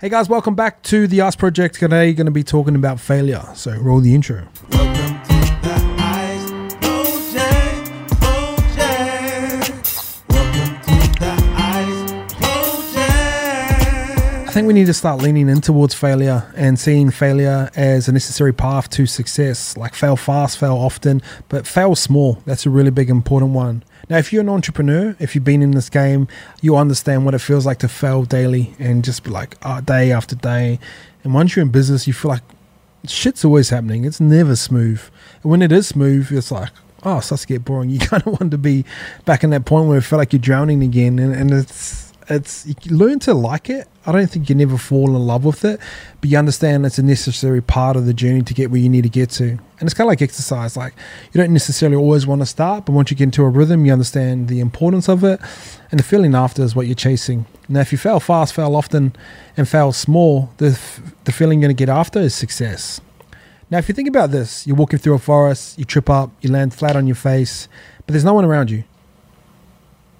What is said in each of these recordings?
Hey guys, welcome back to the Us Project. Today, going to be talking about failure. So, roll the intro. I think we need to start leaning in towards failure and seeing failure as a necessary path to success. Like, fail fast, fail often, but fail small. That's a really big, important one. Now, if you're an entrepreneur, if you've been in this game, you understand what it feels like to fail daily and just be like uh, day after day. And once you're in business, you feel like shit's always happening. It's never smooth. And when it is smooth, it's like, oh, it starts to get boring. You kind of want to be back in that point where it feel like you're drowning again. And, and it's, it's, you learn to like it. I don't think you never fall in love with it, but you understand it's a necessary part of the journey to get where you need to get to. And it's kind of like exercise. Like you don't necessarily always want to start, but once you get into a rhythm, you understand the importance of it, and the feeling after is what you're chasing. Now, if you fail fast, fail often, and fail small, the the feeling you're gonna get after is success. Now, if you think about this, you're walking through a forest, you trip up, you land flat on your face, but there's no one around you.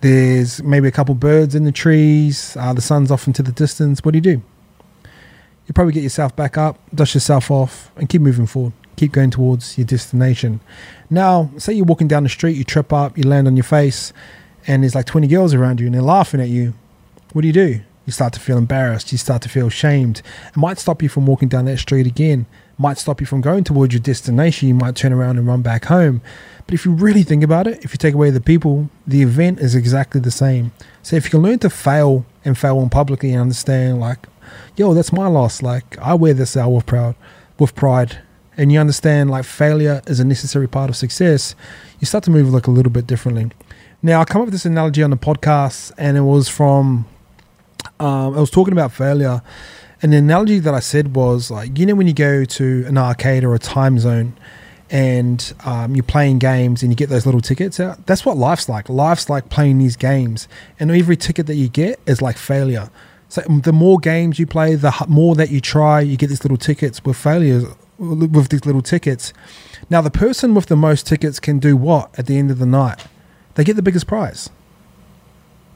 There's maybe a couple birds in the trees, uh, the sun's off into the distance. What do you do? You probably get yourself back up, dust yourself off, and keep moving forward. Keep going towards your destination. Now, say you're walking down the street, you trip up, you land on your face, and there's like 20 girls around you and they're laughing at you. What do you do? You start to feel embarrassed. You start to feel shamed. It might stop you from walking down that street again. Might stop you from going towards your destination. You might turn around and run back home. But if you really think about it, if you take away the people, the event is exactly the same. So if you can learn to fail and fail in publicly and understand, like, yo, that's my loss. Like I wear this out with proud, with pride, and you understand like failure is a necessary part of success. You start to move like a little bit differently. Now I come up with this analogy on the podcast, and it was from um, I was talking about failure, the analogy that I said was like you know when you go to an arcade or a Timezone, and um, you're playing games and you get those little tickets out. That's what life's like. Life's like playing these games, and every ticket that you get is like failure. So the more games you play, the more that you try, you get these little tickets with failures with these little tickets. Now the person with the most tickets can do what at the end of the night? They get the biggest prize.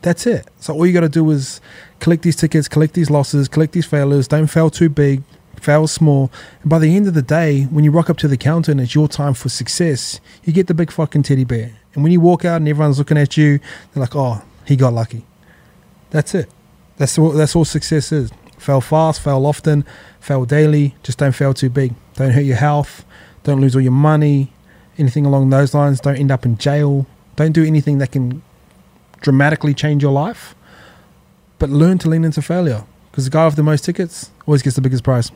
That's it. So all you got to do is collect these tickets, collect these losses, collect these failures. Don't fail too big, fail small. And by the end of the day, when you rock up to the counter and it's your time for success, you get the big fucking teddy bear. And when you walk out and everyone's looking at you, they're like, "Oh, he got lucky." That's it. That's all. That's all success is. Fail fast, fail often, fail daily. Just don't fail too big. Don't hurt your health. Don't lose all your money. Anything along those lines. Don't end up in jail. Don't do anything that can dramatically change your life. But learn to lean into failure because the guy with the most tickets always gets the biggest prize.